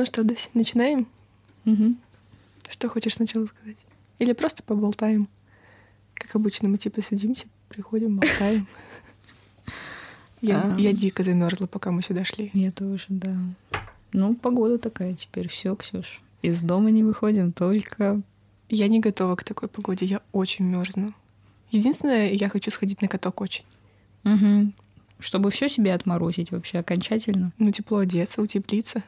Ну что, Дусь, начинаем? Угу. Что хочешь сначала сказать? Или просто поболтаем? Как обычно, мы типа садимся, приходим, болтаем. Я, А. я дико замерзла, пока мы сюда шли. Я тоже, да. Ну, погода такая теперь. Все, Ксюш. Из дома не выходим, только... Я не готова к такой погоде, я очень мерзну. Единственное, я хочу сходить на каток очень. Угу. Чтобы все себе отморозить вообще окончательно. Ну, тепло одеться, утеплиться.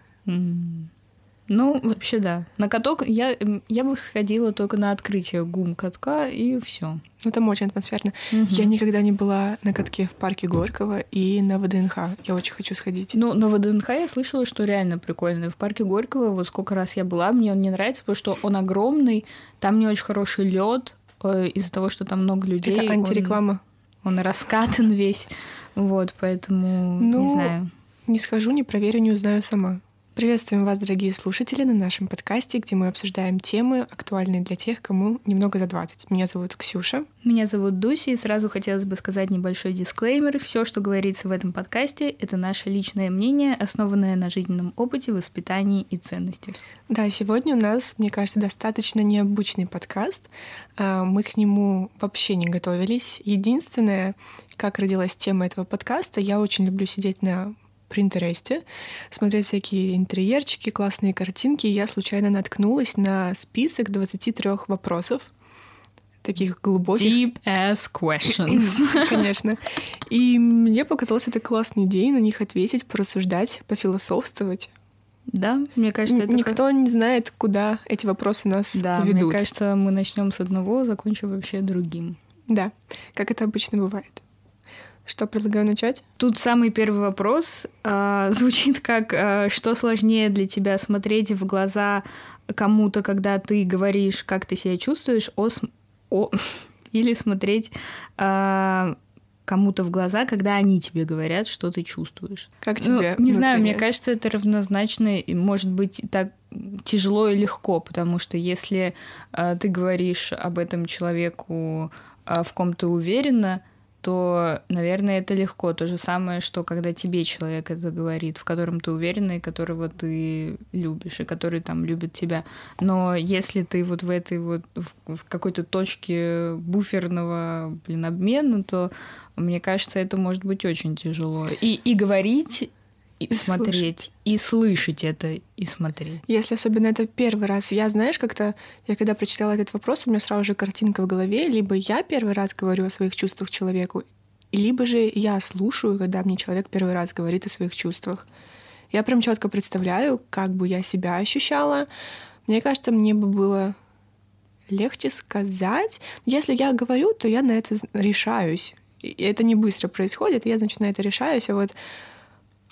Ну, вообще, да. На каток я, я бы сходила только на открытие гум катка, и все. Ну, там очень атмосферно. Я никогда не была на катке в парке Горького и на ВДНХ. Я очень хочу сходить. Ну, на ВДНХ я слышала, что реально прикольно. В парке Горького, вот сколько раз я была, мне он не нравится, потому что он огромный, там не очень хороший лед из-за того, что там много людей. Это он- антиреклама. Он, раскатан весь. Вот, поэтому Ну, не знаю. Не схожу, не проверю, не узнаю сама. Приветствуем вас, дорогие слушатели, на нашем подкасте, где мы обсуждаем темы, актуальные для тех, кому немного за 20. Меня зовут Ксюша. Меня зовут Дуся, и сразу хотелось бы сказать небольшой дисклеймер. Все, что говорится в этом подкасте, это наше личное мнение, основанное на жизненном опыте, воспитании и ценностях. Да, сегодня у нас, мне кажется, достаточно необычный подкаст. А, Мы к нему вообще не готовились. Единственное, как родилась тема этого подкаста, я очень люблю сидеть на Принтересте, смотреть всякие интерьерчики, классные картинки. И я случайно наткнулась на список 23 вопросов, таких глубоких. Deep ass questions. Конечно. И мне показалось это классной идеей на них ответить, порассуждать, пофилософствовать. Да, мне кажется, это Никто не знает, куда эти вопросы нас Да, ведут. мне кажется, мы начнем с одного, закончим вообще другим. Да, как это обычно бывает. Что, предлагаю начать? Тут самый первый вопрос а, звучит как а, что сложнее для тебя смотреть в глаза кому-то, когда ты говоришь, как ты себя чувствуешь, о, о- или смотреть а, кому-то в глаза, когда они тебе говорят, что ты чувствуешь. Как Ну, тебе? не знаю, мне кажется, это равнозначно, и может быть так тяжело и легко, потому что если э, ты говоришь об этом человеку, э, в ком ты уверена, то, наверное, это легко. То же самое, что когда тебе человек это говорит, в котором ты уверена и которого ты любишь, и который там любит тебя. Но если ты вот в этой вот, в, в какой-то точке буферного, блин, обмена, то мне кажется, это может быть очень тяжело. И, и говорить, и, И смотреть, и слышать это, и смотреть. Если особенно это первый раз. Я, знаешь, как-то, я когда прочитала этот вопрос, у меня сразу же картинка в голове. Либо я первый раз говорю о своих чувствах человеку, либо же я слушаю, когда мне человек первый раз говорит о своих чувствах. Я прям четко представляю, как бы я себя ощущала. Мне кажется, мне бы было легче сказать. Если я говорю, то я на это решаюсь. И это не быстро происходит, я, значит, на это решаюсь. А вот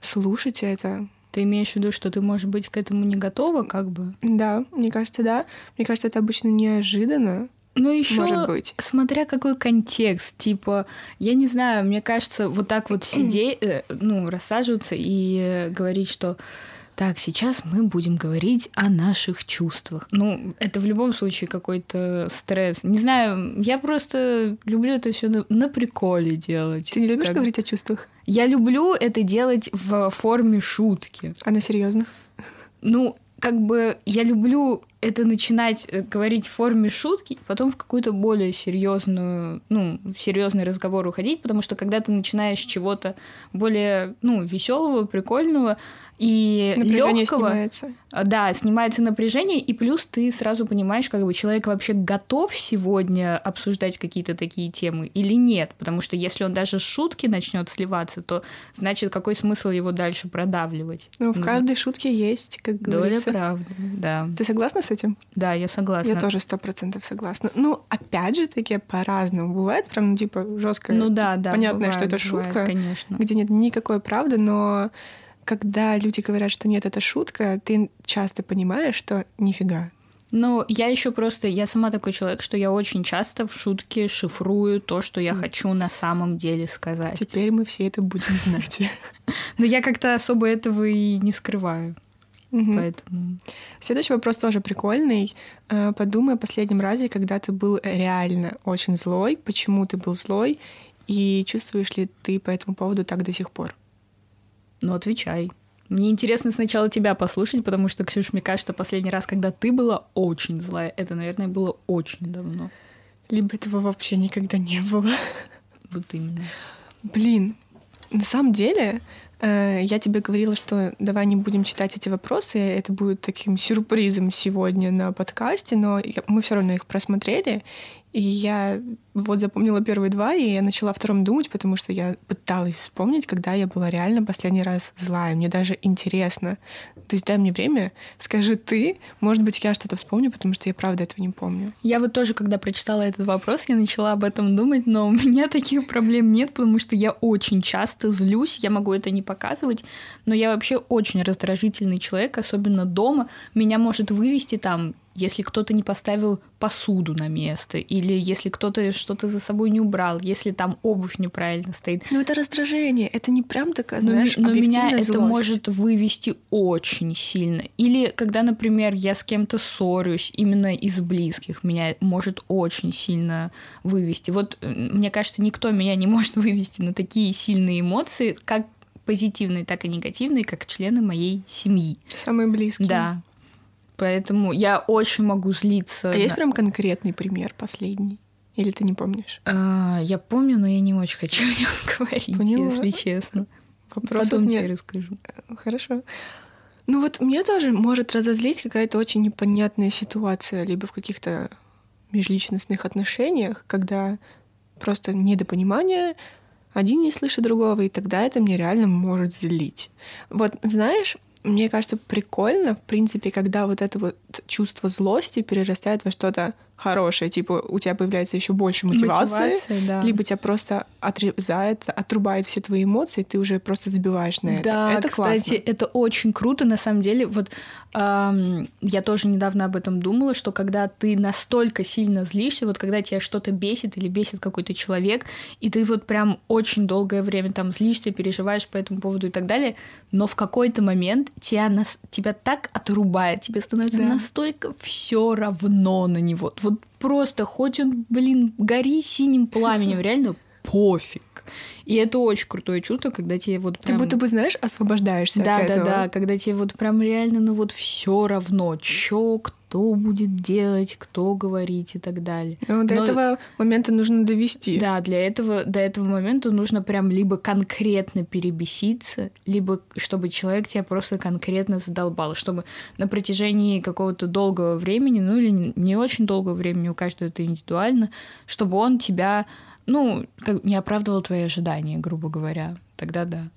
слушать это, Ты имеешь в виду, что ты, может быть, к этому не готова, как бы? Да, мне кажется, да. Мне кажется, это обычно неожиданно. Ну, еще Может быть. смотря какой контекст, типа, я не знаю, мне кажется, вот так вот сидеть, э, ну, рассаживаться и э, говорить, что так, сейчас мы будем говорить о наших чувствах. Ну, это в любом случае какой-то стресс. Не знаю, я просто люблю это все на, на приколе делать. Ты не любишь Как- говорить о чувствах? Я люблю это делать в форме шутки. А на серьезно? Ну, как бы я люблю это начинать э, говорить в форме шутки, потом в какую-то более серьезную, ну, в серьезный разговор уходить, потому что когда ты начинаешь чего-то более, ну, веселого, прикольного и Напряжение легкого, снимается. да, снимается напряжение, и плюс ты сразу понимаешь, как бы человек вообще готов сегодня обсуждать какие-то такие темы или нет, потому что если он даже с шутки начнет сливаться, то значит какой смысл его дальше продавливать? Ну, в Ну, каждой шутке есть, как Доля говорится. правды, да. Ты согласна с этим? Да, я согласна. Я тоже сто процентов согласна. Ну, опять же таки, по-разному. Бывает прям, ну, типа, жестко. Ну да, да. Понятно, что это бывает, шутка, Конечно. где нет никакой правды, но когда люди говорят, что нет, это шутка, ты часто понимаешь, что нифига. Ну, я еще просто, я сама такой человек, что я очень часто в шутке шифрую то, что я хочу на самом деле сказать. Теперь мы все это будем знать. Но я как-то особо этого и не скрываю. Мгм. Поэтому. Следующий вопрос тоже прикольный. Э, Подумай о последнем разе, когда ты был реально очень злой, почему ты был злой, и чувствуешь ли ты по этому поводу так до сих пор? Ну, отвечай. Мне интересно сначала тебя послушать, потому что, Ксюш, мне кажется, последний раз, когда ты была очень злая, это, наверное, было очень давно. Либо этого вообще никогда не было. Вот именно. Блин, на самом деле, я тебе говорила, что давай не будем читать эти вопросы, это будет таким сюрпризом сегодня на подкасте, но мы все равно их просмотрели, и я вот запомнила первые два, и я начала втором думать, потому что я пыталась вспомнить, когда я была реально последний раз злая. Мне даже интересно. То есть дай мне время, скажи ты, может быть, я что-то вспомню, потому что я правда этого не помню. Я вот тоже, когда прочитала этот вопрос, я начала об этом думать, но у меня таких проблем нет, потому что я очень часто злюсь, я могу это не показывать, но я вообще очень раздражительный человек, особенно дома. Меня может вывести там если кто-то не поставил посуду на место, или если кто-то что-то за собой не убрал, если там обувь неправильно стоит. Ну это раздражение, это не прям такая, но, знаешь, Но меня злость. это может вывести очень сильно. Или когда, например, я с кем-то ссорюсь, именно из близких, меня может очень сильно вывести. Вот мне кажется, никто меня не может вывести на такие сильные эмоции, как позитивные, так и негативные, как члены моей семьи. Самые близкие. Да. Поэтому я очень могу злиться. А на... есть прям конкретный пример последний? Или ты не помнишь? А, я помню, но я не очень хочу о нем говорить, Поняла. если честно. Вопросов Потом мне... тебе расскажу. Э, хорошо. Ну вот мне тоже может разозлить какая-то очень непонятная ситуация, либо в каких-то межличностных отношениях, когда просто недопонимание, один не слышит другого, и тогда это мне реально может злить. Вот, знаешь, мне кажется, прикольно, в принципе, когда вот это вот чувство злости перерастает во что-то хорошее, типа у тебя появляется еще больше мотивации, Мотивация, да. либо тебя просто отрезает, отрубает все твои эмоции, ты уже просто забиваешь на это. Да, это кстати, классно. это очень круто, на самом деле. Вот эм, я тоже недавно об этом думала, что когда ты настолько сильно злишься, вот когда тебя что-то бесит или бесит какой-то человек, и ты вот прям очень долгое время там злишься, переживаешь по этому поводу и так далее, но в какой-то момент тебя, нас, тебя так отрубает, тебе становится да. настолько все равно на него. Вот просто хоть он, блин, гори синим пламенем, реально пофиг. И это очень крутое чувство, когда тебе вот прям... Ты будто бы, знаешь, освобождаешься да, от да, этого. Да, да, когда тебе вот прям реально, ну вот все равно, чё, кто будет делать, кто говорить и так далее. Но до Но... этого момента нужно довести. Да, для этого, до этого момента нужно прям либо конкретно перебеситься, либо чтобы человек тебя просто конкретно задолбал, чтобы на протяжении какого-то долгого времени, ну или не очень долгого времени, у каждого это индивидуально, чтобы он тебя ну, как, не оправдывал твои ожидания, грубо говоря, тогда да.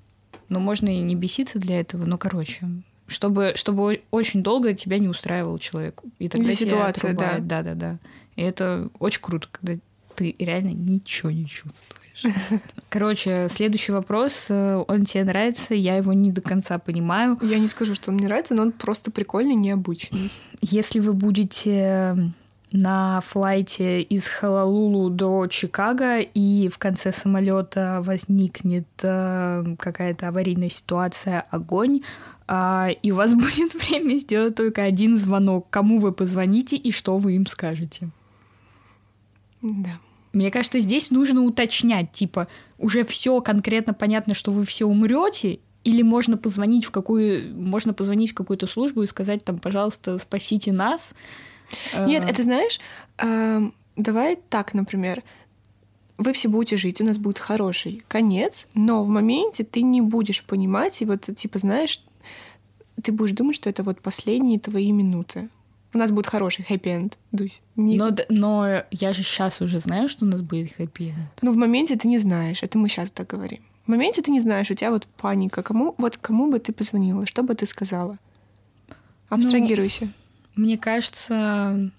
Но можно и не беситься для этого, но короче, чтобы, чтобы очень долго тебя не устраивал человек. И тогда Или ситуация, отрубает. да. Да, да, да. И это очень круто, когда ты реально ничего не чувствуешь. Короче, следующий вопрос. Он тебе нравится, я его не до конца понимаю. Я не скажу, что он мне нравится, но он просто прикольный, необычный. Если вы будете на флайте из Халалулу до Чикаго, и в конце самолета возникнет э, какая-то аварийная ситуация, огонь, э, и у вас будет время сделать только один звонок. Кому вы позвоните и что вы им скажете? Да. Мне кажется, здесь нужно уточнять, типа, уже все конкретно понятно, что вы все умрете, или можно позвонить в какую, можно позвонить в какую-то службу и сказать там, пожалуйста, спасите нас. Нет, это знаешь, давай так, например, вы все будете жить, у нас будет хороший конец, но в моменте ты не будешь понимать, и вот, типа, знаешь, ты будешь думать, что это вот последние твои минуты. У нас будет хороший хэппи-энд, Дусь. Не... Но, но я же сейчас уже знаю, что у нас будет хэппи-энд. Ну, в моменте ты не знаешь, это мы сейчас так говорим. В моменте ты не знаешь, у тебя вот паника. Кому, вот кому бы ты позвонила, что бы ты сказала? Ну, Абстрагируйся. Ну, мне кажется,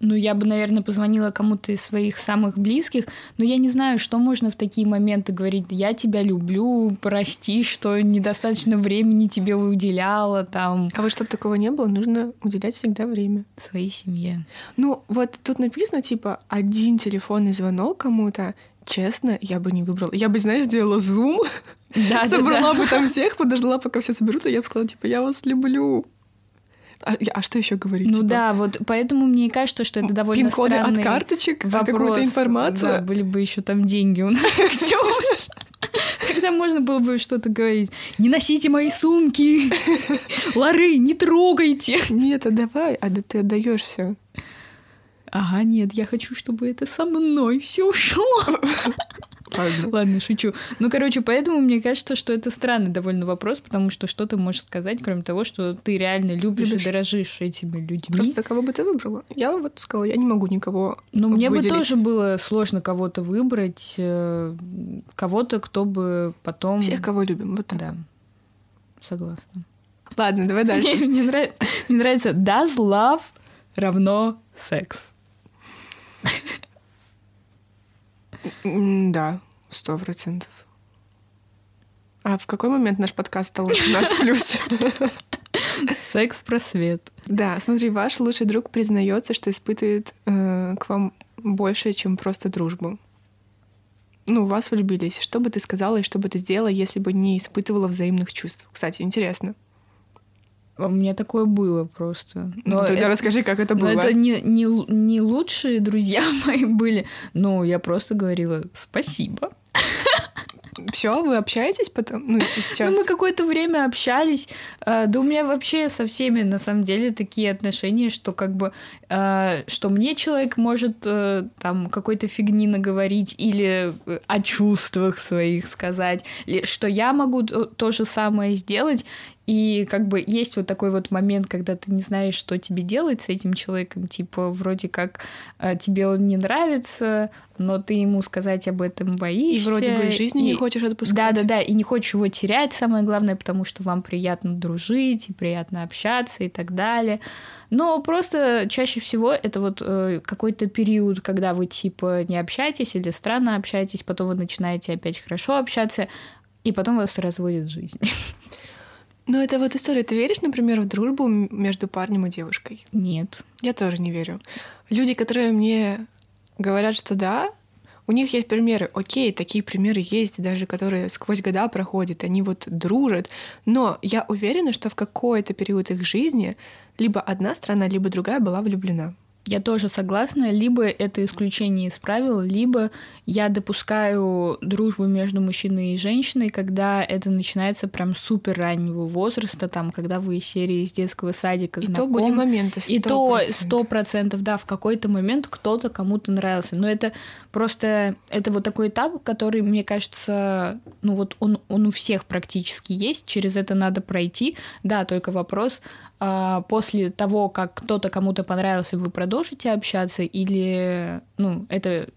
ну, я бы, наверное, позвонила кому-то из своих самых близких, но я не знаю, что можно в такие моменты говорить. Я тебя люблю, прости, что недостаточно времени тебе уделяла там. А вот чтобы такого не было, нужно уделять всегда время. Своей семье. Ну, вот тут написано, типа, один телефонный звонок кому-то, честно, я бы не выбрала. Я бы, знаешь, сделала зум, да, собрала да, да. бы там всех, подождала, пока все соберутся, я бы сказала, типа, я вас люблю. А, а что еще говорить? Ну типа? да, вот поэтому мне кажется, что это довольно Пин-коды странный от карточек, вопрос. какую-то информацию. Да, были бы еще там деньги у нас. Тогда можно было бы что-то говорить. Не носите мои сумки! Лары, не трогайте! Нет, отдавай, а да ты отдаешь все. Ага, нет, я хочу, чтобы это со мной все ушло. Ладно. Ладно, шучу. Ну, короче, поэтому мне кажется, что это странный довольно вопрос, потому что что ты можешь сказать, кроме того, что ты реально любишь, Любишь. и дорожишь этими людьми. Просто кого бы ты выбрала? Я вот сказала, я не могу никого Ну, мне бы тоже было сложно кого-то выбрать, э, кого-то, кто бы потом... Всех, кого любим, вот так. Да, согласна. Ладно, давай дальше. Мне, мне нравится, мне нравится does love равно секс. Да, сто процентов. А в какой момент наш подкаст стал 18+. Секс-просвет. Да, смотри, ваш лучший друг признается, что испытывает э, к вам больше, чем просто дружбу. Ну, вас влюбились. Что бы ты сказала и что бы ты сделала, если бы не испытывала взаимных чувств? Кстати, интересно. У меня такое было просто. Ну, тогда это- расскажи, как это но было. это не, не, не лучшие друзья мои были. Ну, я просто говорила спасибо. Все, вы общаетесь потом? Ну, если сейчас. Ну, мы какое-то время общались. э, Да у меня вообще со всеми, на самом деле, такие отношения, что как бы, э, что мне человек может э, там какой-то фигни наговорить или э, о чувствах своих сказать, что я могу то то же самое сделать, и как бы есть вот такой вот момент, когда ты не знаешь, что тебе делать с этим человеком, типа вроде как э, тебе он не нравится, но ты ему сказать об этом и боишься. вроде бы из жизни не и- хочешь отпускать. да, да, да, и не хочешь его терять, самое главное, потому что вам приятно дружить и приятно общаться и так далее. Но просто чаще всего это вот э, какой-то период, когда вы типа не общаетесь или странно общаетесь, потом вы начинаете опять хорошо общаться, и потом вас разводит жизнь. Но это вот история. Ты веришь, например, в дружбу между парнем и девушкой? Нет. Я тоже не верю. Люди, которые мне говорят, что да, у них есть примеры. Окей, такие примеры есть, даже которые сквозь года проходят, они вот дружат. Но я уверена, что в какой-то период их жизни либо одна страна, либо другая была влюблена. Я тоже согласна. Либо это исключение из правил, либо я допускаю дружбу между мужчиной и женщиной, когда это начинается прям супер раннего возраста, там, когда вы из серии из детского садика И то знакомы. были моменты. И то 100%. сто процентов, да, в какой-то момент кто-то кому-то нравился. Но это просто, это вот такой этап, который, мне кажется, ну вот он, он у всех практически есть, через это надо пройти. Да, только вопрос, после того, как кто-то кому-то понравился, вы продолжите общаться или, ну, это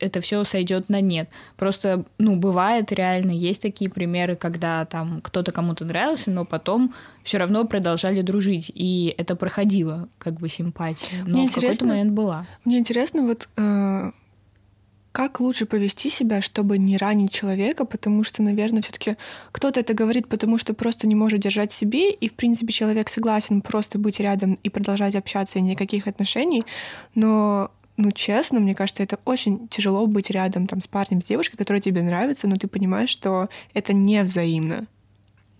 это все сойдет на нет. Просто, ну, бывает реально, есть такие примеры, когда там кто-то кому-то нравился, но потом все равно продолжали дружить, и это проходило, как бы симпатия. Но Мне в какой-то момент была. Мне интересно, вот э, как лучше повести себя, чтобы не ранить человека, потому что, наверное, все-таки кто-то это говорит, потому что просто не может держать себе, и, в принципе, человек согласен просто быть рядом и продолжать общаться, и никаких отношений, но ну, честно, мне кажется, это очень тяжело быть рядом там с парнем, с девушкой, которая тебе нравится, но ты понимаешь, что это не взаимно.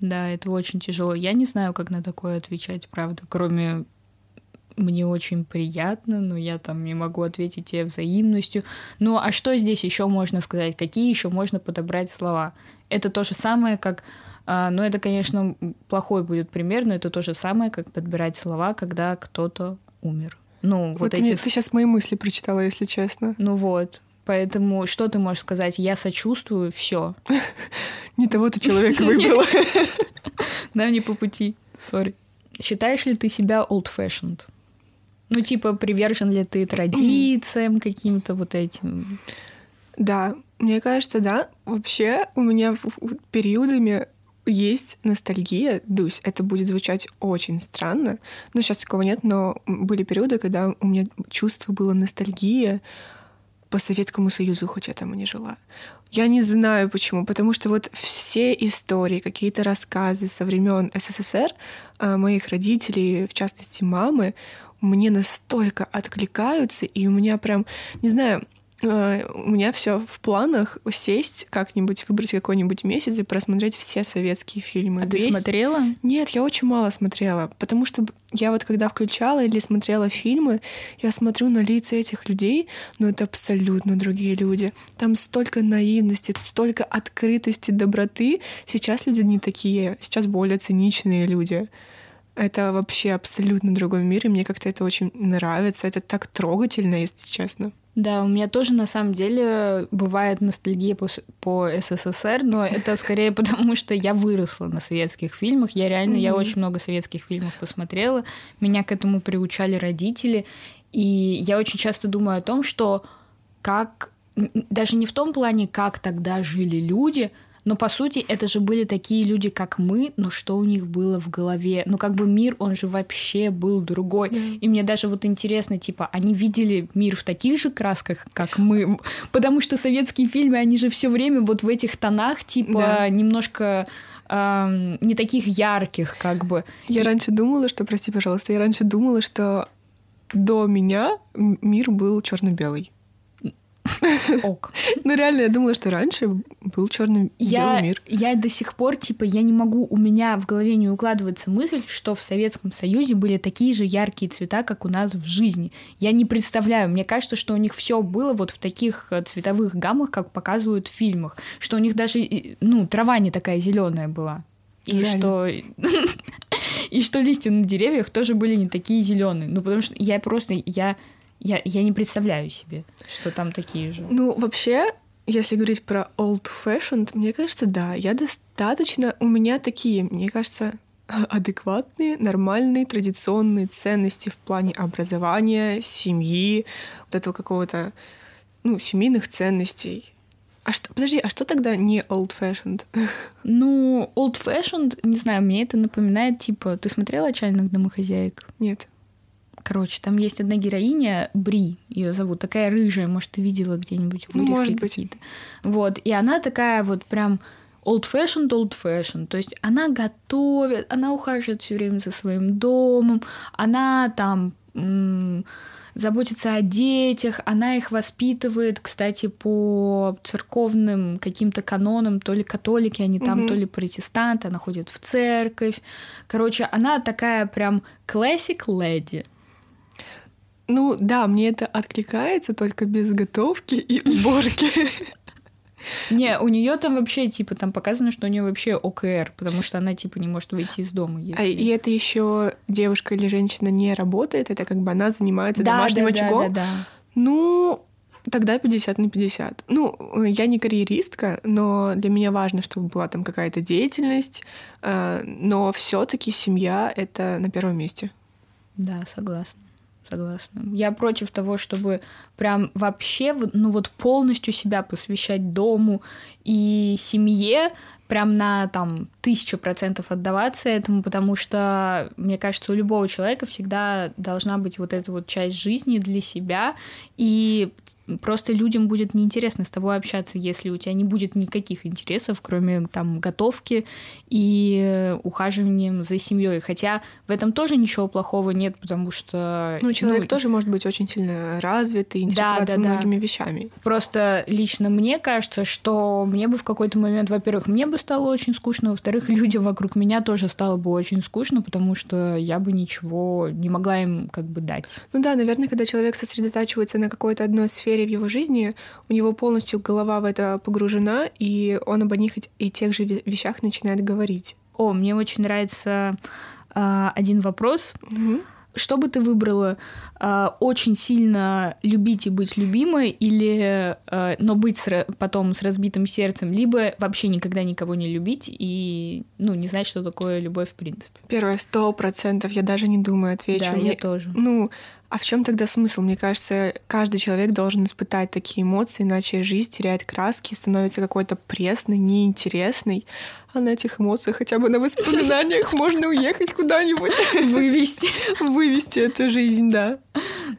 Да, это очень тяжело. Я не знаю, как на такое отвечать, правда, кроме мне очень приятно, но я там не могу ответить тебе взаимностью. Ну а что здесь еще можно сказать? Какие еще можно подобрать слова? Это то же самое, как а, ну, это, конечно, плохой будет пример, но это то же самое, как подбирать слова, когда кто-то умер. Ну, вот, Вот, эти... мне- ты сейчас мои мысли прочитала, если честно. Ну вот. Поэтому что ты можешь сказать? Я сочувствую, все. Не того ты человека выбрала. Да, не по пути. Сори. Считаешь ли ты себя old-fashioned? Ну, типа, привержен ли ты традициям каким-то вот этим? Да, мне кажется, да. Вообще у меня периодами есть ностальгия, Дусь, это будет звучать очень странно. Ну, сейчас такого нет, но были периоды, когда у меня чувство было ностальгия по Советскому Союзу, хоть я там и не жила. Я не знаю почему, потому что вот все истории, какие-то рассказы со времен СССР а, моих родителей, в частности мамы, мне настолько откликаются, и у меня прям, не знаю, Э, у меня все в планах сесть как-нибудь, выбрать какой-нибудь месяц и просмотреть все советские фильмы. А Весь... ты смотрела? Нет, я очень мало смотрела, потому что я вот когда включала или смотрела фильмы, я смотрю на лица этих людей, но это абсолютно другие люди. Там столько наивности, столько открытости, доброты. Сейчас люди не такие, сейчас более циничные люди. Это вообще абсолютно другой мир, и мне как-то это очень нравится. Это так трогательно, если честно. Да, у меня тоже на самом деле бывает ностальгия по, по СССР, но это скорее потому, что я выросла на советских фильмах. Я реально, mm-hmm. я очень много советских фильмов посмотрела. Меня к этому приучали родители. И я очень часто думаю о том, что как даже не в том плане, как тогда жили люди, но по сути это же были такие люди, как мы, но что у них было в голове? Ну как бы мир, он же вообще был другой. Mm. И мне даже вот интересно, типа, они видели мир в таких же красках, как мы, потому что советские фильмы, они же все время вот в этих тонах, типа, да. немножко эм, не таких ярких, как бы. Я и... раньше думала, что, прости, пожалуйста, я раньше думала, что до меня мир был черно-белый. Ок. Ну реально, я думала, что раньше был черный я, мир. Я до сих пор, типа, я не могу, у меня в голове не укладывается мысль, что в Советском Союзе были такие же яркие цвета, как у нас в жизни. Я не представляю. Мне кажется, что у них все было вот в таких э, цветовых гаммах, как показывают в фильмах. Что у них даже, ну, трава не такая зеленая была. И что и что листья на деревьях тоже были не такие зеленые. Ну, потому что я просто я я, я не представляю себе, что там такие же. Ну, вообще, если говорить про old fashioned, мне кажется, да, я достаточно... У меня такие, мне кажется, адекватные, нормальные, традиционные ценности в плане образования, семьи, вот этого какого-то, ну, семейных ценностей. А что, подожди, а что тогда не old fashioned? Ну, old fashioned, не знаю, мне это напоминает, типа, ты смотрела «Отчаянных домохозяек»? Нет. Короче, там есть одна героиня, Бри, ее зовут, такая рыжая, может, ты видела где-нибудь в вырезке ну, какие-то. Вот, и она такая вот прям old fashioned, old fashioned. То есть она готовит, она ухаживает все время за своим домом, она там м- заботится о детях, она их воспитывает, кстати, по церковным каким-то канонам, то ли католики они там, mm-hmm. то ли протестанты, она ходит в церковь. Короче, она такая прям classic lady. Ну да, мне это откликается только без готовки и уборки. Не, у нее там вообще, типа, там показано, что у нее вообще ОКР, потому что она, типа, не может выйти из дома. Если... А и это еще девушка или женщина не работает, это как бы она занимается да, домашним да, очагом. Да, да, да. Ну, тогда 50 на 50. Ну, я не карьеристка, но для меня важно, чтобы была там какая-то деятельность, э, но все-таки семья это на первом месте. Да, согласна согласна. Я против того, чтобы прям вообще, ну вот полностью себя посвящать дому и семье, прям на там тысячу процентов отдаваться этому, потому что, мне кажется, у любого человека всегда должна быть вот эта вот часть жизни для себя, и просто людям будет неинтересно с тобой общаться, если у тебя не будет никаких интересов, кроме там готовки и ухаживанием за семьей. Хотя в этом тоже ничего плохого нет, потому что... Ну, человек ну, тоже может быть очень сильно развит и интересоваться да, да, многими да. вещами. Просто лично мне кажется, что мне бы в какой-то момент, во-первых, мне бы стало очень скучно, во-вторых, людям вокруг меня тоже стало бы очень скучно, потому что я бы ничего не могла им как бы дать. Ну да, наверное, когда человек сосредотачивается на какой-то одной сфере, сфере в его жизни, у него полностью голова в это погружена, и он об одних и тех же вещах начинает говорить. О, мне очень нравится э, один вопрос. Угу. Что бы ты выбрала? Э, очень сильно любить и быть любимой, или э, но быть с, потом с разбитым сердцем, либо вообще никогда никого не любить и ну не знать, что такое любовь в принципе. Первое сто процентов. Я даже не думаю отвечу. Да, Мне, я тоже. Ну а в чем тогда смысл? Мне кажется, каждый человек должен испытать такие эмоции, иначе жизнь теряет краски, становится какой-то пресной, неинтересной. А на этих эмоциях, хотя бы на воспоминаниях, можно уехать куда-нибудь. Вывести. Вывести эту жизнь, да.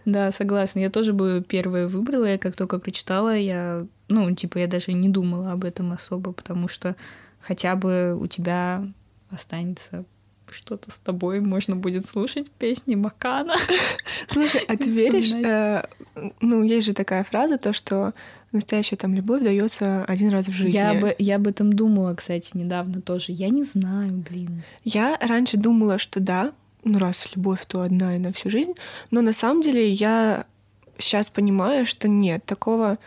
Да, согласна. Я тоже бы первое выбрала. Я как только прочитала, я, ну, типа, я даже не думала об этом особо, потому что хотя бы у тебя останется что-то с тобой можно будет слушать песни Макана. Слушай, а ты веришь, э, ну, есть же такая фраза, то, что настоящая там любовь дается один раз в жизни. Я, бы, я об этом думала, кстати, недавно тоже. Я не знаю, блин. Я раньше думала, что да, ну раз любовь, то одна и на всю жизнь. Но на самом деле я сейчас понимаю, что нет, такого...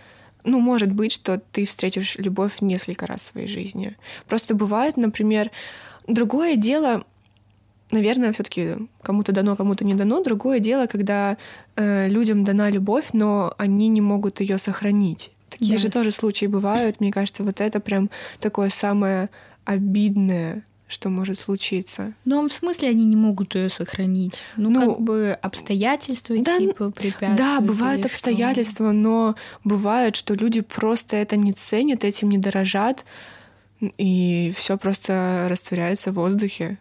Ну, может быть, что ты встретишь любовь несколько раз в своей жизни. Просто бывает, например, другое дело, наверное, все-таки кому-то дано, кому-то не дано. Другое дело, когда э, людям дана любовь, но они не могут ее сохранить. Такие да. же тоже случаи бывают. Мне кажется, вот это прям такое самое обидное что может случиться. Ну, в смысле они не могут ее сохранить? Ну, ну как бы обстоятельства да, типа препятствуют. Да, бывают обстоятельства, что? но бывает, что люди просто это не ценят, этим не дорожат, и все просто растворяется в воздухе.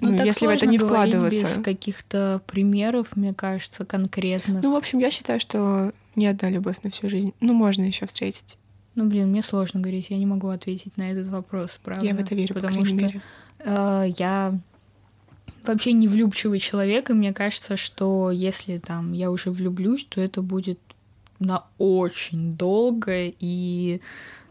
Ну, ну если в это не вкладываться. без каких-то примеров, мне кажется, конкретно. Ну, в общем, я считаю, что не одна любовь на всю жизнь. Ну, можно еще встретить. Ну, блин, мне сложно говорить, я не могу ответить на этот вопрос, правда. Я в это верю, потому по что мере. Э, я вообще не влюбчивый человек, и мне кажется, что если там я уже влюблюсь, то это будет на очень долго, и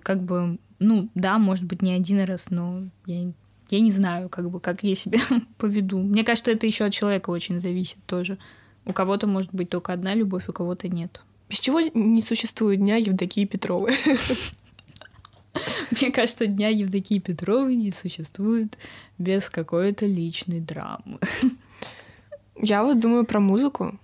как бы, ну, да, может быть, не один раз, но я, я не знаю, как бы, как я себя поведу. Мне кажется, это еще от человека очень зависит тоже. У кого-то может быть только одна любовь, у кого-то нет. Без чего не существует дня Евдокии Петровой? Мне кажется, дня Евдокии Петровой не существует без какой-то личной драмы. Я вот думаю про музыку.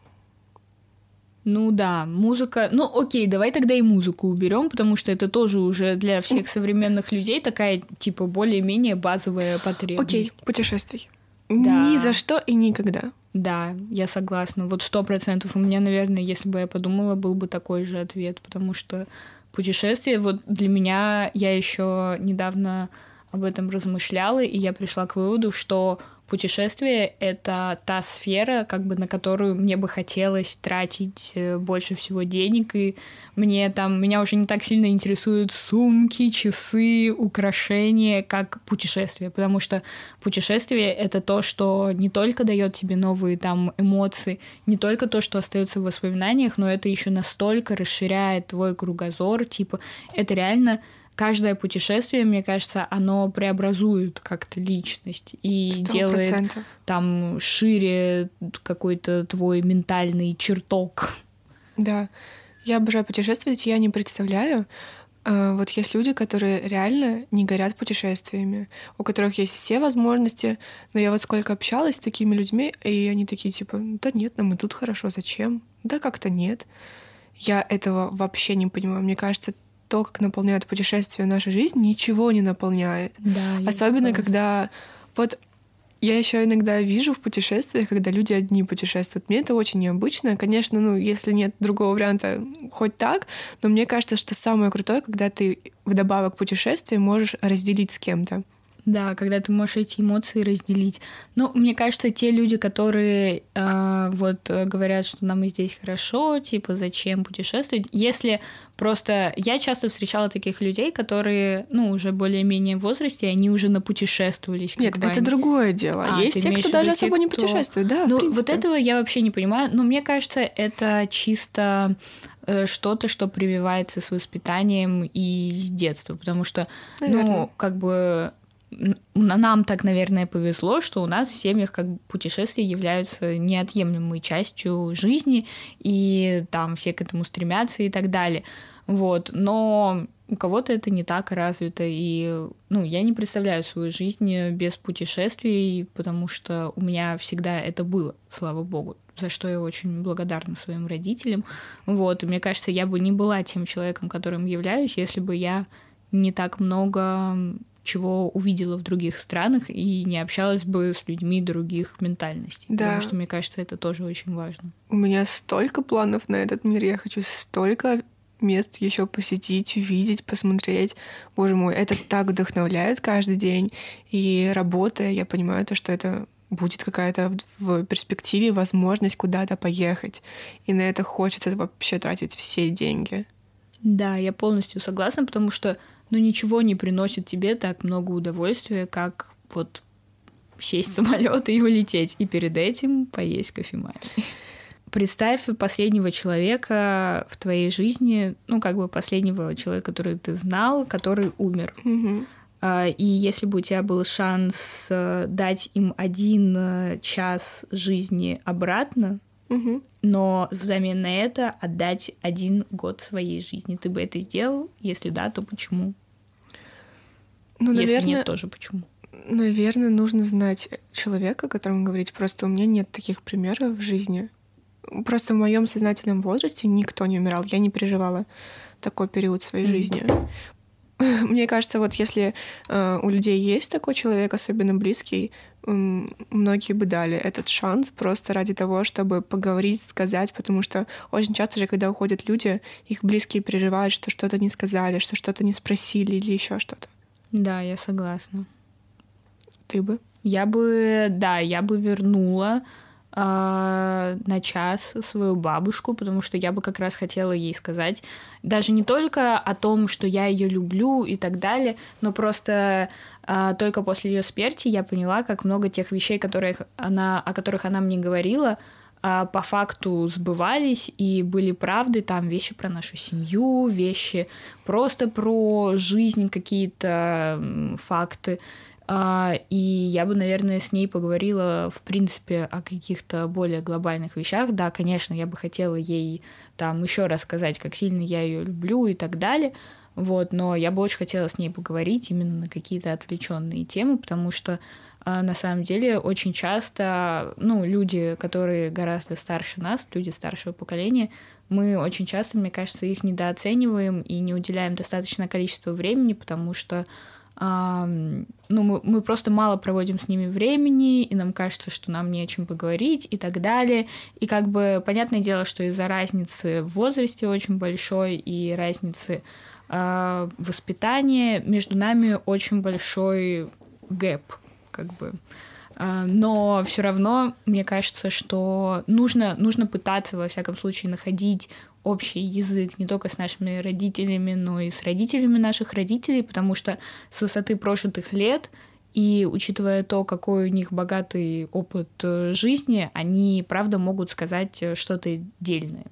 Ну да, музыка. Ну окей, давай тогда и музыку уберем, потому что это тоже уже для всех современных людей такая, типа, более-менее базовая потребность. Окей, путешествий. Да. Ни за что и никогда. Да, я согласна. Вот сто процентов у меня, наверное, если бы я подумала, был бы такой же ответ, потому что путешествие, вот для меня, я еще недавно об этом размышляла, и я пришла к выводу, что путешествие — это та сфера, как бы на которую мне бы хотелось тратить э, больше всего денег, и мне там, меня уже не так сильно интересуют сумки, часы, украшения, как путешествие, потому что путешествие — это то, что не только дает тебе новые там эмоции, не только то, что остается в воспоминаниях, но это еще настолько расширяет твой кругозор, типа, это реально каждое путешествие, мне кажется, оно преобразует как-то личность и 100%. делает там шире какой-то твой ментальный чертог. Да, я обожаю путешествовать, я не представляю, а, вот есть люди, которые реально не горят путешествиями, у которых есть все возможности, но я вот сколько общалась с такими людьми, и они такие типа, да нет, нам и тут хорошо, зачем? Да как-то нет. Я этого вообще не понимаю. Мне кажется, то, как наполняет путешествие нашу жизнь, ничего не наполняет. Да, Особенно, когда вот я еще иногда вижу в путешествиях, когда люди одни путешествуют. Мне это очень необычно. Конечно, ну, если нет другого варианта, хоть так, но мне кажется, что самое крутое, когда ты вдобавок к путешествию можешь разделить с кем-то. Да, когда ты можешь эти эмоции разделить. Ну, мне кажется, те люди, которые э, вот говорят, что нам и здесь хорошо, типа, зачем путешествовать, если просто я часто встречала таких людей, которые, ну, уже более-менее в возрасте, они уже напутешествовались. Нет, это другое дело. А, Есть те, кто даже те, особо не путешествует, да. Ну, вот этого я вообще не понимаю. Но мне кажется, это чисто э, что-то, что прививается с воспитанием и с детства, потому что, Наверное. ну, как бы нам так, наверное, повезло, что у нас в семьях как путешествия являются неотъемлемой частью жизни, и там все к этому стремятся и так далее. Вот. Но у кого-то это не так развито, и ну, я не представляю свою жизнь без путешествий, потому что у меня всегда это было, слава богу, за что я очень благодарна своим родителям. Вот. И мне кажется, я бы не была тем человеком, которым являюсь, если бы я не так много чего увидела в других странах и не общалась бы с людьми других ментальностей. Да. Потому что, мне кажется, это тоже очень важно. У меня столько планов на этот мир. Я хочу столько мест еще посетить, увидеть, посмотреть. Боже мой, это так вдохновляет каждый день. И работая, я понимаю то, что это будет какая-то в перспективе возможность куда-то поехать. И на это хочется вообще тратить все деньги. Да, я полностью согласна, потому что но ничего не приносит тебе так много удовольствия, как вот сесть в самолет и улететь, и перед этим поесть кофемании. представь последнего человека в твоей жизни, ну, как бы последнего человека, который ты знал, который умер. А, И если бы у тебя был шанс э, дать им один э, час жизни обратно, Мгм. но взамен на это отдать один год своей жизни, ты бы это сделал? Если да, то почему? Ну, Если наверное, нет, тоже почему? наверное, нужно знать человека, о котором говорить. Просто у меня нет таких примеров в жизни. Просто в моем сознательном возрасте никто не умирал. Я не переживала такой период своей жизни. Мне кажется, вот если э, у людей есть такой человек, особенно близкий, м, многие бы дали этот шанс просто ради того, чтобы поговорить, сказать, потому что очень часто же, когда уходят люди, их близкие переживают, что что-то не сказали, что что-то не спросили или еще что-то. Да, я согласна. Ты бы? Я бы, да, я бы вернула а, на час свою бабушку, потому что я бы как раз хотела ей сказать даже не только о том, что я ее люблю и так далее, но просто а, только после ее смерти я поняла, как много тех вещей, которых она, о которых она мне говорила, по факту сбывались и были правды, там вещи про нашу семью, вещи просто про жизнь, какие-то факты. А, И я бы, наверное, с ней поговорила, в принципе, о каких-то более глобальных вещах. Да, конечно, я бы хотела ей там еще рассказать, как сильно я ее люблю и так далее. Вот, но я бы очень хотела с ней поговорить именно на какие-то отвлеченные темы, потому что а, на самом деле очень часто, ну, люди, которые гораздо старше нас, люди старшего поколения, мы очень часто, мне кажется, их недооцениваем и не уделяем достаточное количество времени, потому что ну, мы, мы просто мало проводим с ними времени, и нам кажется, что нам не о чем поговорить и так далее. И как бы понятное дело, что из-за разницы в возрасте очень большой и разницы а, воспитания между нами очень большой гэп, как бы. А, Но все равно, мне кажется, что нужно, нужно пытаться, во всяком случае, находить общий язык не только с нашими родителями, но и с родителями наших родителей, потому что с высоты прожитых лет и учитывая то, какой у них богатый опыт э, жизни, они, правда, могут сказать э, что-то дельное.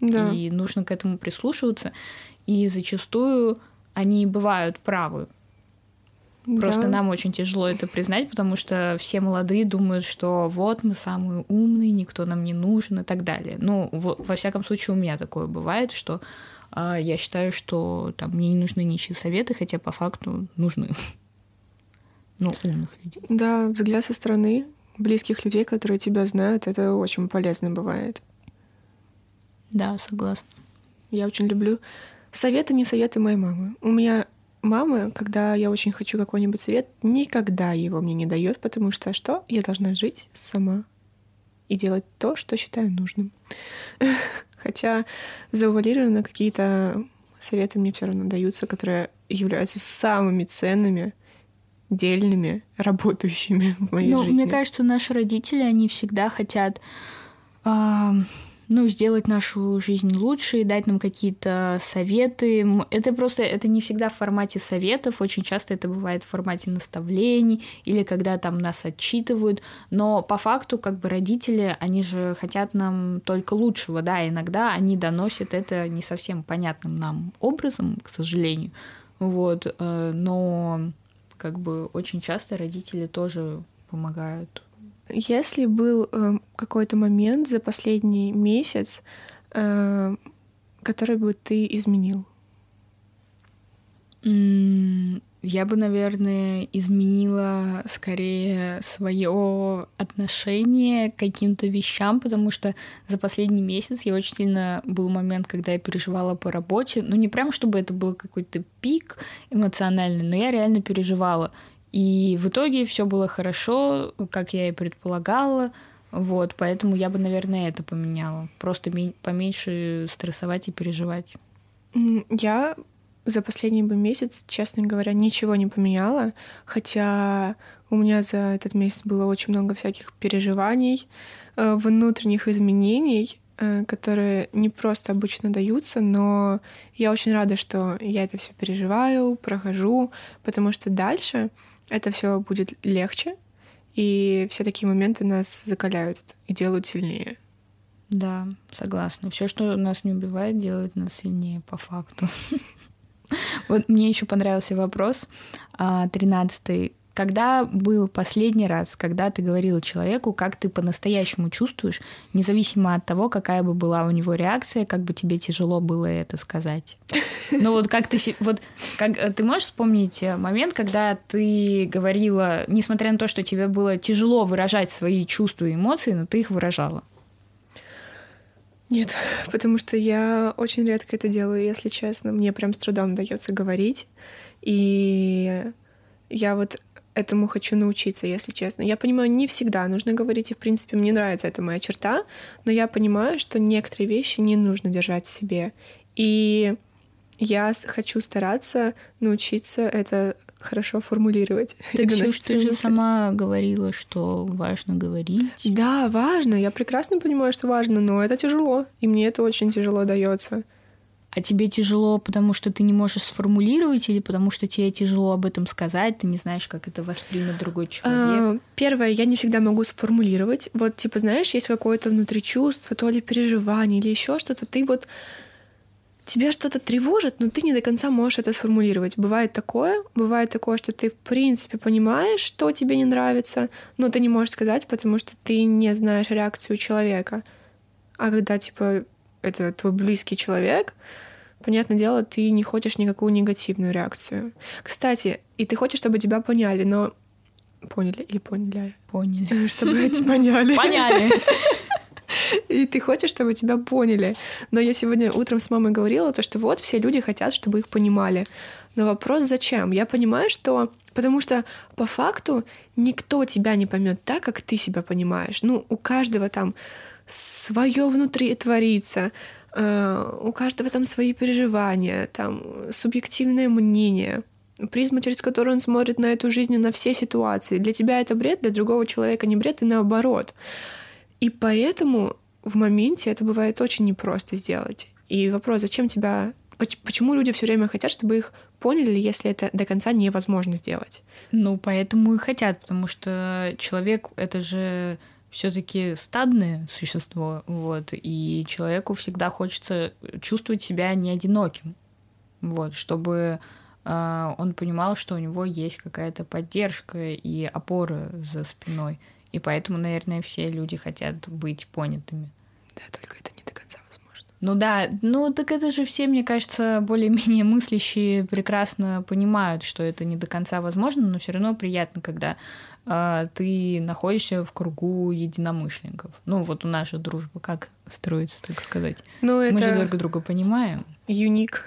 Да. И нужно к этому прислушиваться. И зачастую они бывают правы. Просто Да. нам очень тяжело это признать, потому что все молодые думают, что вот мы самые умные, никто нам не нужен и так далее. Ну, во, всяком случае, у меня такое бывает, что а, я считаю, что там мне не нужны ничьи советы, хотя по факту нужны. Ну, умных людей. Да, взгляд со стороны близких людей, которые тебя знают, это очень полезно бывает. Да, согласна. Я очень люблю советы, не советы моей мамы. У меня мама, когда я очень хочу какой-нибудь совет, никогда его мне не дает, потому что что? Я должна жить сама и делать то, что считаю нужным. Хотя заувалированно какие-то советы мне все равно даются, которые являются самыми ценными, дельными, работающими в моей Ну, жизни. мне кажется, наши родители, они всегда хотят, а, ну, сделать нашу жизнь лучше и дать нам какие-то советы. Это просто, это не всегда в формате советов, очень часто это бывает в формате наставлений или когда там нас отчитывают. Но по факту, как бы родители, они же хотят нам только лучшего, да, иногда они доносят это не совсем понятным нам образом, к сожалению. Вот, э, но как бы очень часто родители тоже помогают. Если был э, какой-то момент за последний месяц, э, который бы ты изменил? Я бы, наверное, изменила скорее свое отношение к каким-то вещам, потому что за последний месяц я очень сильно был момент, когда я переживала по работе. Ну, не прям, чтобы это был какой-то пик эмоциональный, но я реально переживала. И в итоге все было хорошо, как я и предполагала. Вот, поэтому я бы, наверное, это поменяла. Просто мен- поменьше стрессовать и переживать. Я за последний бы месяц, честно говоря, ничего не поменяла, хотя у меня за этот месяц было очень много всяких переживаний, э, внутренних изменений, э, которые не просто обычно даются, но я очень рада, что я это все переживаю, прохожу, потому что дальше это все будет легче, и все такие моменты нас закаляют и делают сильнее. Да, согласна. Все, что нас не убивает, делает нас сильнее по факту. Вот мне еще понравился вопрос, а, тринадцатый. Когда был последний раз, когда ты говорила человеку, как ты по-настоящему чувствуешь, независимо от того, какая бы была у него реакция, как бы тебе тяжело было это сказать? Ну вот как ты... Вот как, э, ты можешь вспомнить э, момент, когда ты говорила, несмотря на то, что тебе было тяжело выражать свои чувства и эмоции, но ты их выражала? Нет, потому что я очень редко это делаю, если честно. Мне прям с трудом дается говорить. И я вот этому хочу научиться, если честно. Я понимаю, не всегда нужно говорить, и, в принципе, мне нравится эта моя черта, но я понимаю, что некоторые вещи не нужно держать в себе. И я хочу стараться научиться это хорошо формулировать. Так, Ксюш, ты же сама говорила, что важно говорить. Да, важно. Я прекрасно понимаю, что важно, но это тяжело. И мне это очень тяжело дается. А тебе тяжело, потому что ты не можешь сформулировать, или потому что тебе тяжело об этом сказать, ты не знаешь, как это воспримет другой человек? А, первое, я не всегда могу сформулировать. Вот, типа, знаешь, есть какое-то внутри чувство, то ли переживание, или еще что-то. Ты вот тебя что-то тревожит, но ты не до конца можешь это сформулировать. Бывает такое, бывает такое, что ты в принципе понимаешь, что тебе не нравится, но ты не можешь сказать, потому что ты не знаешь реакцию человека. А когда, типа, это твой близкий человек, понятное дело, ты не хочешь никакую негативную реакцию. Кстати, и ты хочешь, чтобы тебя поняли, но поняли или поняли? Поняли. Чтобы тебя поняли. Поняли. И ты хочешь, чтобы тебя поняли. Но я сегодня утром с мамой говорила, то, что вот все люди хотят, чтобы их понимали. Но вопрос зачем? Я понимаю, что... Потому что по факту никто тебя не поймет так, как ты себя понимаешь. Ну, у каждого там свое внутри творится, э, у каждого там свои переживания, там субъективное мнение, призма, через которую он смотрит на эту жизнь и на все ситуации. Для тебя это бред, для другого человека не бред, и наоборот. И поэтому в моменте это бывает очень непросто сделать. И вопрос, зачем тебя... Почему люди все время хотят, чтобы их поняли, если это до конца невозможно сделать? Ну, поэтому и хотят, потому что человек — это же все-таки стадное существо, вот, и человеку всегда хочется чувствовать себя не одиноким, вот, чтобы э, он понимал, что у него есть какая-то поддержка и опора за спиной. И поэтому, наверное, все люди хотят быть понятыми. Да, только это не до конца возможно. Ну да, ну так это же все, мне кажется, более-менее мыслящие прекрасно понимают, что это не до конца возможно, но все равно приятно, когда ты находишься в кругу единомышленников. Ну вот у же дружба как строится, так сказать. Ну, это... Мы же друг друга понимаем. Юник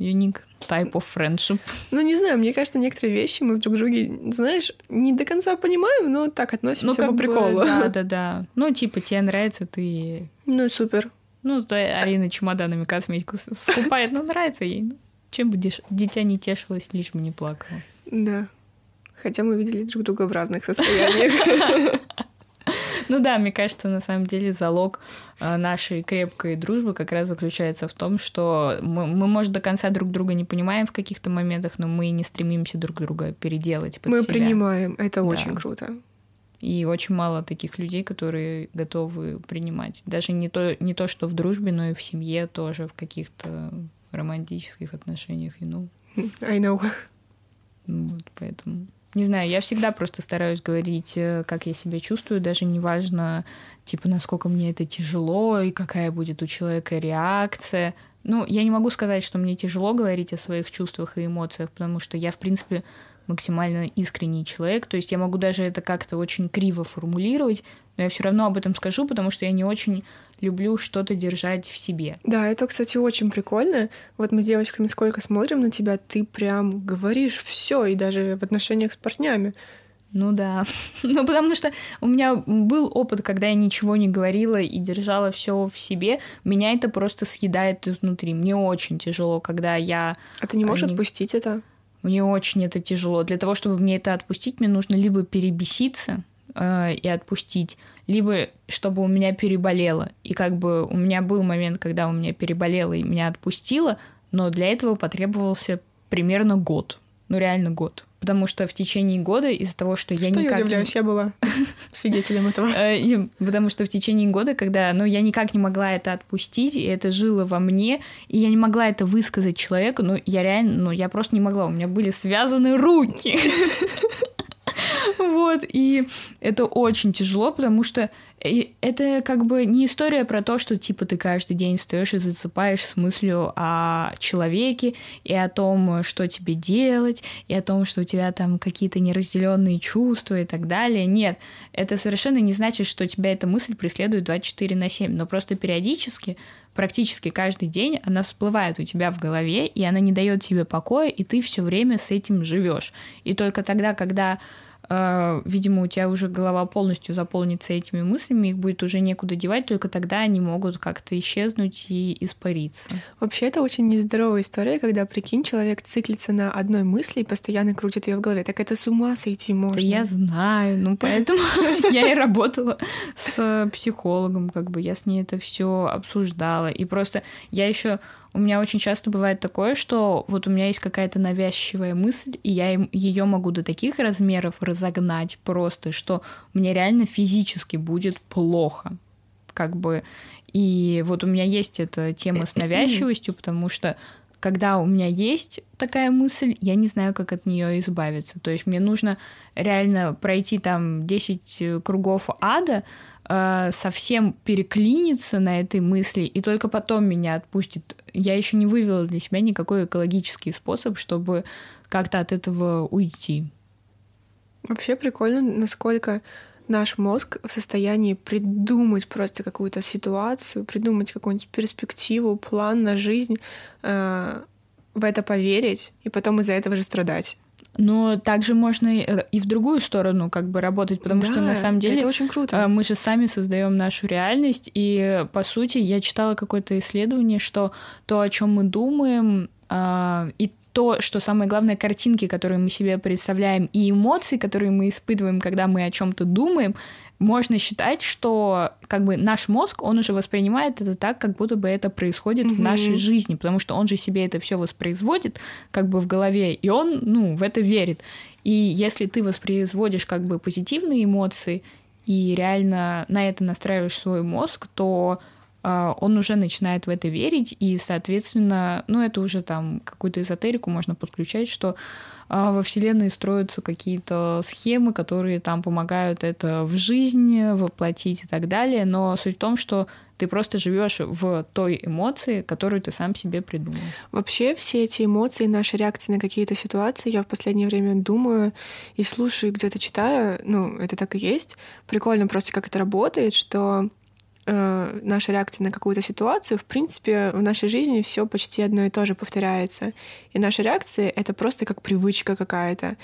unique type of friendship. Ну, не знаю, мне кажется, некоторые вещи мы друг друге, знаешь, не до конца понимаем, но так относимся ну, по приколу. Бы, да, да, да. Ну, типа, тебе нравится, ты... Ну, супер. Ну, то Арина чемоданами косметику скупает, ну, нравится ей. Ну, чем бы дитя не тешилось, лишь бы не плакало. Да. Хотя мы видели друг друга в разных состояниях. Ну да, мне кажется, на самом деле залог э, нашей крепкой дружбы как раз заключается в том, что мы, мы может, до конца друг друга не понимаем в каких-то моментах, но мы не стремимся друг друга переделать под Мы себя. принимаем, это да. очень круто. И очень мало таких людей, которые готовы принимать. Даже не то, не то, что в дружбе, но и в семье тоже, в каких-то романтических отношениях. И, ну, I know. Вот, поэтому... Не знаю, я всегда просто стараюсь говорить, э, как я себя чувствую, даже неважно, типа, насколько мне это тяжело и какая будет у человека реакция. Ну, я не могу сказать, что мне тяжело говорить о своих чувствах и эмоциях, потому что я, в принципе, максимально искренний человек. То есть я могу даже это как-то очень криво формулировать, но я все равно об этом скажу, потому что я не очень люблю что-то держать в себе. Да, это, кстати, очень прикольно. Вот мы с девочками сколько смотрим на тебя, ты прям говоришь все, и даже в отношениях с парнями. Ну да. ну потому что у меня был опыт, когда я ничего не говорила и держала все в себе. Меня это просто съедает изнутри. Мне очень тяжело, когда я... А ты не можешь не... отпустить это? Мне очень это тяжело. Для того, чтобы мне это отпустить, мне нужно либо перебеситься э, и отпустить, либо чтобы у меня переболело. И как бы у меня был момент, когда у меня переболело и меня отпустило, но для этого потребовался примерно год. Ну, реально год. потому что в течение года из-за того, что я что никак... я удивляюсь, я была свидетелем этого. Э, потому что в течение года, когда, ну, я никак не могла это отпустить, и это жило во мне, и я не могла это высказать человеку, ну, я реально, ну, я просто не могла, у меня были связаны руки. Вот, и это очень тяжело, потому что это как бы не история про то, что типа ты каждый день встаешь и засыпаешь с мыслью о человеке и о том, что тебе делать, и о том, что у тебя там какие-то неразделенные чувства и так далее. Нет, это совершенно не значит, что тебя эта мысль преследует 24 на 7, но просто периодически практически каждый день она всплывает у тебя в голове, и она не дает тебе покоя, и ты все время с этим живешь. И только тогда, когда э, видимо, у тебя уже голова полностью заполнится этими мыслями, их будет уже некуда девать, только тогда они могут как-то исчезнуть и испариться. Вообще, это очень нездоровая история, когда, прикинь, человек циклится на одной мысли и постоянно крутит ее в голове. Так это с ума сойти можно. Да я знаю, ну поэтому я и работала с психологом, как бы я с ней это все обсуждала. И просто я еще у меня очень часто бывает такое, что вот у меня есть какая-то навязчивая мысль, и я ее могу до таких размеров разогнать просто, что мне реально физически будет плохо. Как бы. И вот у меня есть эта тема с навязчивостью, потому что когда у меня есть такая мысль, я не знаю, как от нее избавиться. То есть мне нужно реально пройти там 10 кругов ада, э, совсем переклиниться на этой мысли, и только потом меня отпустит. Я еще не вывела для себя никакой экологический способ, чтобы как-то от этого уйти. Вообще прикольно, насколько наш мозг в состоянии придумать просто какую-то ситуацию, придумать какую-нибудь перспективу, план на жизнь, э, в это поверить и потом из-за этого же страдать. Но также можно и в другую сторону как бы работать, потому да, что на самом деле это очень круто. Э, мы же сами создаем нашу реальность, и по сути я читала какое-то исследование, что то, о чем мы думаем, э, и то, что самое главное, картинки, которые мы себе представляем, и эмоции, которые мы испытываем, когда мы о чем-то думаем, можно считать, что как бы наш мозг, он уже воспринимает это так, как будто бы это происходит mm-hmm. в нашей жизни, потому что он же себе это все воспроизводит как бы в голове, и он, ну, в это верит. И если ты воспроизводишь как бы позитивные эмоции и реально на это настраиваешь свой мозг, то он уже начинает в это верить, и, соответственно, ну, это уже там какую-то эзотерику можно подключать, что а, во Вселенной строятся какие-то схемы, которые там помогают это в жизни воплотить и так далее, но суть в том, что ты просто живешь в той эмоции, которую ты сам себе придумал. Вообще все эти эмоции, наши реакции на какие-то ситуации, я в последнее время думаю и слушаю, где-то читаю, ну, это так и есть. Прикольно просто, как это работает, что э, наша реакция на какую-то ситуацию, в принципе, в нашей жизни все почти одно и то же повторяется. И наша реакция — это просто как привычка какая-то.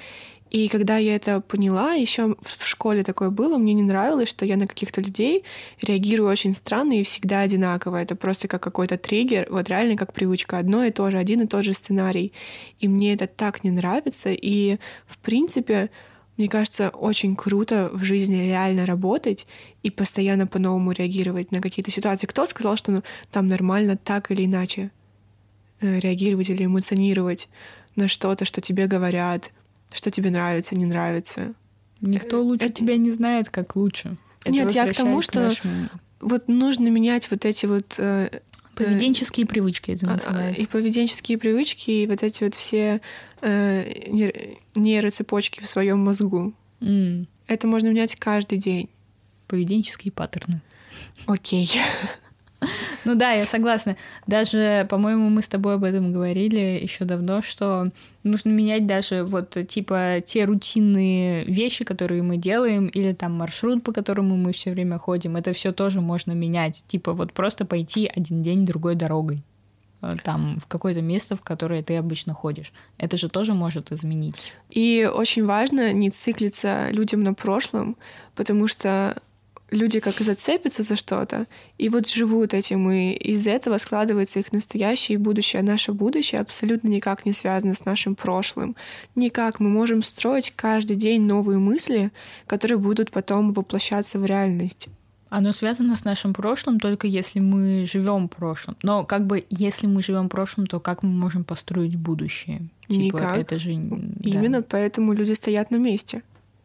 И когда я это поняла, еще в школе такое было, мне не нравилось, что я на каких-то людей реагирую очень странно и всегда одинаково. Это просто как какой-то триггер, вот реально как привычка. Одно и то же, один и тот же сценарий. И мне это так не нравится. И, в принципе, мне кажется, очень круто в жизни реально работать и постоянно по-новому реагировать на какие-то ситуации. Кто сказал, что ну, там нормально так или иначе э, реагировать или эмоционировать на что-то, что тебе говорят, что тебе нравится, не нравится? Никто лучше это... тебя не знает, как лучше. Это Нет, я к тому, что нашему... вот нужно менять вот эти вот э, Поведенческие привычки это а, а, называется. И поведенческие привычки, и вот эти вот все э, нейроцепочки в своем мозгу. Mm. Это можно менять каждый день. Поведенческие паттерны. Окей. Ну да, я согласна. Даже, по-моему, мы с тобой об этом говорили еще давно, что нужно менять даже вот типа те рутинные вещи, которые мы делаем, или там маршрут, по которому мы все время ходим. Это все тоже можно менять. Типа вот просто пойти один день другой дорогой э, там в какое-то место, в которое ты обычно ходишь. Это же тоже может изменить. И очень важно не циклиться людям на прошлом, потому что люди как и зацепятся за что-то, и вот живут этим, и из этого складывается их настоящее и будущее. А наше будущее абсолютно никак не связано с нашим прошлым. Никак. Мы можем строить каждый день новые мысли, которые будут потом воплощаться в реальность. Оно связано с нашим прошлым только если мы живем прошлым. Но как бы если мы живем прошлым, то как мы можем построить будущее? Типа, Никак. это же именно да. поэтому люди стоят на месте.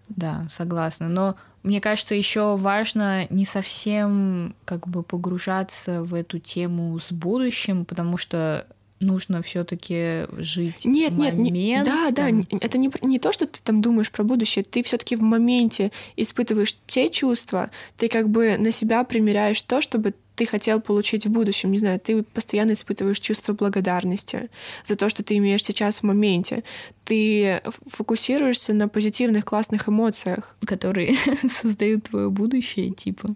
Да, согласна. Но мне кажется, еще важно не совсем как бы погружаться в эту тему с будущим, потому что нужно все-таки жить нет, моментом. Нет, нет, да, да, это не, не то, что ты там думаешь про будущее, ты все-таки в моменте испытываешь те чувства, ты как бы на себя примеряешь то, чтобы ты хотел получить в будущем. Не знаю, ты постоянно испытываешь чувство благодарности за то, что ты имеешь сейчас в моменте. Ты фокусируешься на позитивных, классных эмоциях. Которые создают твое будущее, типа.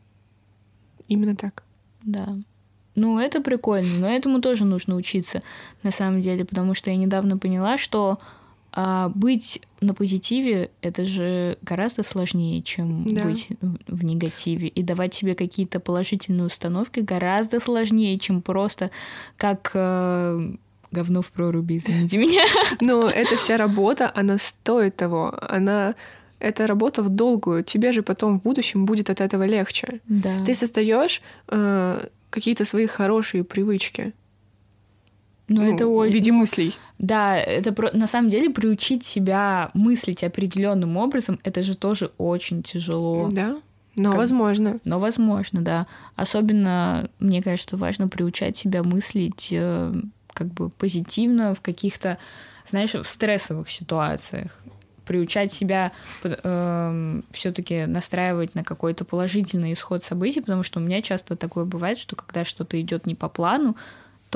Именно так. Да. Ну, это прикольно, но этому тоже нужно учиться, на самом деле, потому что я недавно поняла, что а, быть на позитиве это же гораздо сложнее, чем да. быть в, негативе. И давать себе какие-то положительные установки гораздо сложнее, чем просто как э, говно в проруби, извините меня. Но эта вся работа, она стоит того. Она это работа в долгую. Тебе же потом в будущем будет от этого легче. Да. Ты создаешь э, какие-то свои хорошие привычки. Ну, ну это очень... В виде мыслей. Да, это про... на самом деле приучить себя мыслить определенным образом, это же тоже очень тяжело. Да. Но как... возможно. Но возможно, да. Особенно, мне кажется, важно приучать себя мыслить э, как бы позитивно в каких-то, знаешь, в стрессовых ситуациях приучать себя э, все-таки настраивать на какой-то положительный исход событий, потому что у меня часто такое бывает, что когда что-то идет не по плану,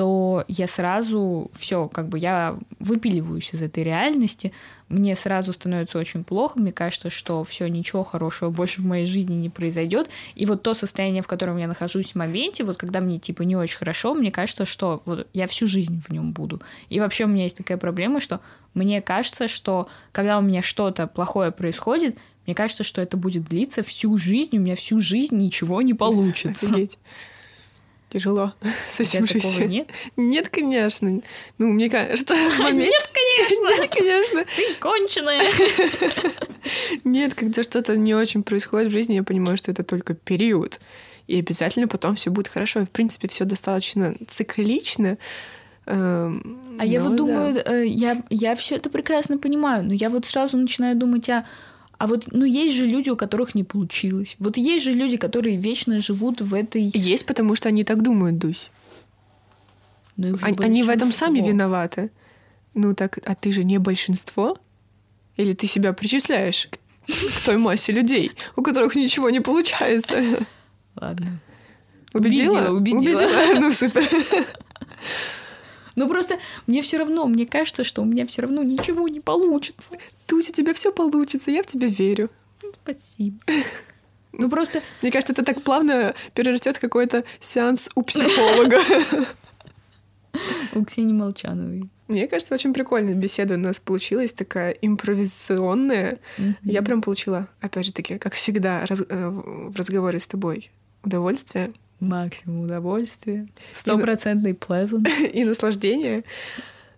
то я сразу все, как бы я выпиливаюсь из этой реальности, мне сразу становится очень плохо, мне кажется, что все, ничего хорошего больше в моей жизни не произойдет. И вот то состояние, в котором я нахожусь в моменте, вот когда мне типа не очень хорошо, мне кажется, что вот я всю жизнь в нем буду. И вообще у меня есть такая проблема, что мне кажется, что когда у меня что-то плохое происходит, мне кажется, что это будет длиться всю жизнь, у меня всю жизнь ничего не получится. Офигеть тяжело с этим жить. такого нет? Нет, конечно. Ну, мне кажется. Нет, конечно! Нет, конечно! Ты конченая! Нет, когда что-то не очень происходит в жизни, я понимаю, что это только период. И обязательно потом все будет хорошо. В принципе, все достаточно циклично. Эм, а я вот думаю, э, я, я все это прекрасно понимаю, но я вот сразу начинаю думать, а а вот, ну, есть же люди, у которых не получилось. Вот есть же люди, которые вечно живут в этой... Есть, потому что они так думают, Дусь. Ну, они, они в этом сами виноваты. Ну так, а ты же не большинство? Или ты себя причисляешь к, к той массе людей, у которых ничего не получается? Ладно. Убедила? Убедила, убедила. Ну, супер. Ну просто мне все равно, мне кажется, что у меня все равно ничего не получится. Тут у тебя все получится, я в тебя верю. Спасибо. Ну просто... Мне кажется, это так плавно перерастет какой-то сеанс у психолога. У Ксении Молчановой. Мне кажется, очень прикольная беседа у нас получилась, такая импровизационная. Mm-hmm. Я прям получила, опять же таки, как всегда, раз, э, в разговоре с тобой удовольствие максимум удовольствия, стопроцентный pleasant. И наслаждение.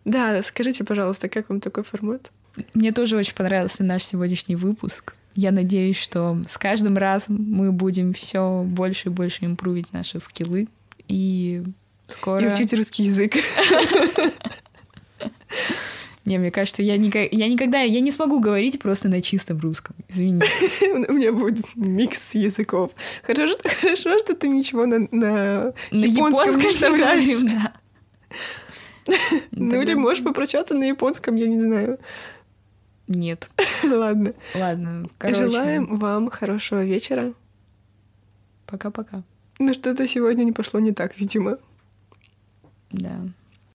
Да, скажите, пожалуйста, как вам такой формат? Мне тоже очень понравился наш сегодняшний выпуск. Я надеюсь, что с каждым разом мы будем все больше и больше импровить наши скиллы. И скоро... И учить русский язык. Не, мне кажется, я, никак, я никогда, я не смогу говорить просто на чистом русском. Извините. У меня будет микс языков. Хорошо, хорошо что ты ничего на, на, на японском не вставляешь. Да. Ну, или можешь попрощаться на японском, я не знаю. Нет. Ладно. Ладно, короче. Желаем вам хорошего вечера. Пока-пока. Ну, что-то сегодня не пошло не так, видимо. Да.